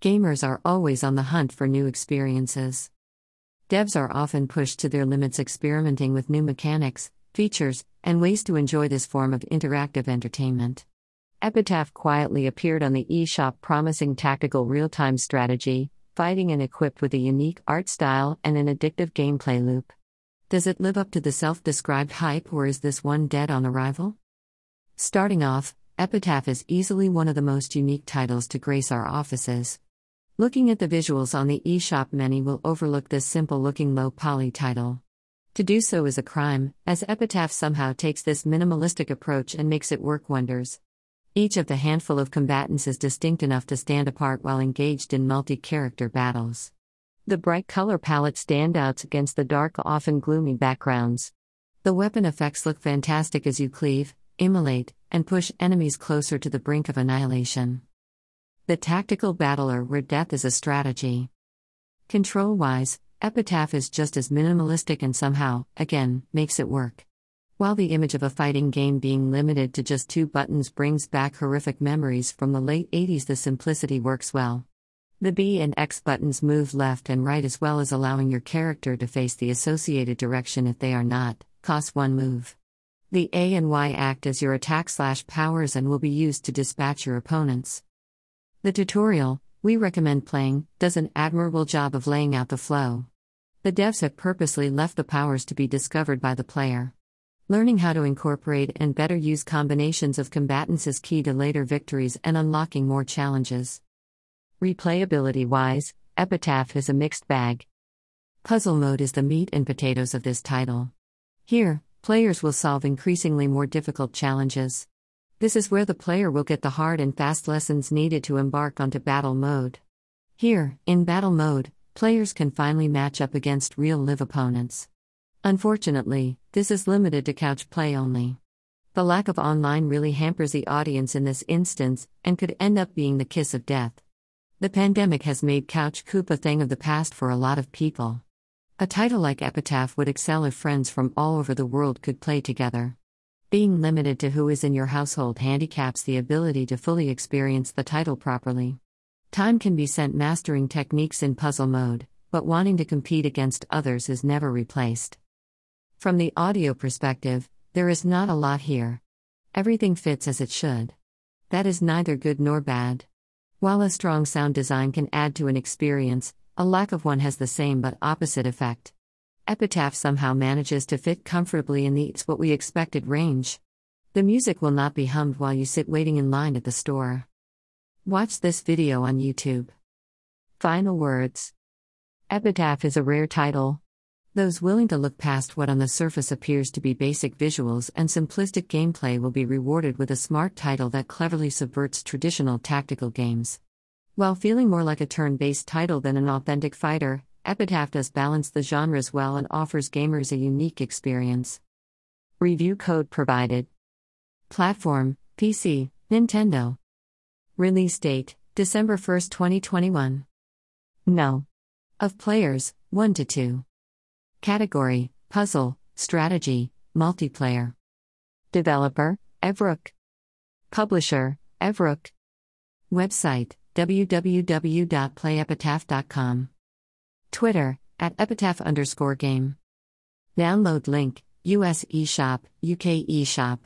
Gamers are always on the hunt for new experiences. Devs are often pushed to their limits experimenting with new mechanics, features, and ways to enjoy this form of interactive entertainment. Epitaph quietly appeared on the eShop promising tactical real time strategy, fighting and equipped with a unique art style and an addictive gameplay loop. Does it live up to the self described hype or is this one dead on arrival? Starting off, Epitaph is easily one of the most unique titles to grace our offices. Looking at the visuals on the eShop, many will overlook this simple looking low poly title. To do so is a crime, as Epitaph somehow takes this minimalistic approach and makes it work wonders. Each of the handful of combatants is distinct enough to stand apart while engaged in multi character battles. The bright color palette standouts against the dark, often gloomy backgrounds. The weapon effects look fantastic as you cleave, immolate, and push enemies closer to the brink of annihilation. The tactical battler where death is a strategy. Control wise, Epitaph is just as minimalistic and somehow, again, makes it work. While the image of a fighting game being limited to just two buttons brings back horrific memories from the late 80s, the simplicity works well. The B and X buttons move left and right as well as allowing your character to face the associated direction if they are not, cost one move. The A and Y act as your attack slash powers and will be used to dispatch your opponents. The tutorial, we recommend playing, does an admirable job of laying out the flow. The devs have purposely left the powers to be discovered by the player. Learning how to incorporate and better use combinations of combatants is key to later victories and unlocking more challenges. Replayability wise, Epitaph is a mixed bag. Puzzle mode is the meat and potatoes of this title. Here, players will solve increasingly more difficult challenges. This is where the player will get the hard and fast lessons needed to embark onto battle mode. Here, in battle mode, players can finally match up against real live opponents. Unfortunately, this is limited to couch play only. The lack of online really hampers the audience in this instance, and could end up being the kiss of death. The pandemic has made couch coop a thing of the past for a lot of people. A title like Epitaph would excel if friends from all over the world could play together. Being limited to who is in your household handicaps the ability to fully experience the title properly. Time can be spent mastering techniques in puzzle mode, but wanting to compete against others is never replaced. From the audio perspective, there is not a lot here. Everything fits as it should. That is neither good nor bad. While a strong sound design can add to an experience, a lack of one has the same but opposite effect. Epitaph somehow manages to fit comfortably in the it's what we expected range. The music will not be hummed while you sit waiting in line at the store. Watch this video on YouTube. Final words Epitaph is a rare title. Those willing to look past what on the surface appears to be basic visuals and simplistic gameplay will be rewarded with a smart title that cleverly subverts traditional tactical games. While feeling more like a turn based title than an authentic fighter, Epitaph does balance the genres well and offers gamers a unique experience. Review code provided. Platform PC, Nintendo. Release date December 1, 2021. No. Of players, 1 to 2. Category Puzzle, Strategy, Multiplayer. Developer Evrook. Publisher Evrook. Website www.playepitaph.com. Twitter at epitaph underscore game. Download link US eShop, UK eShop.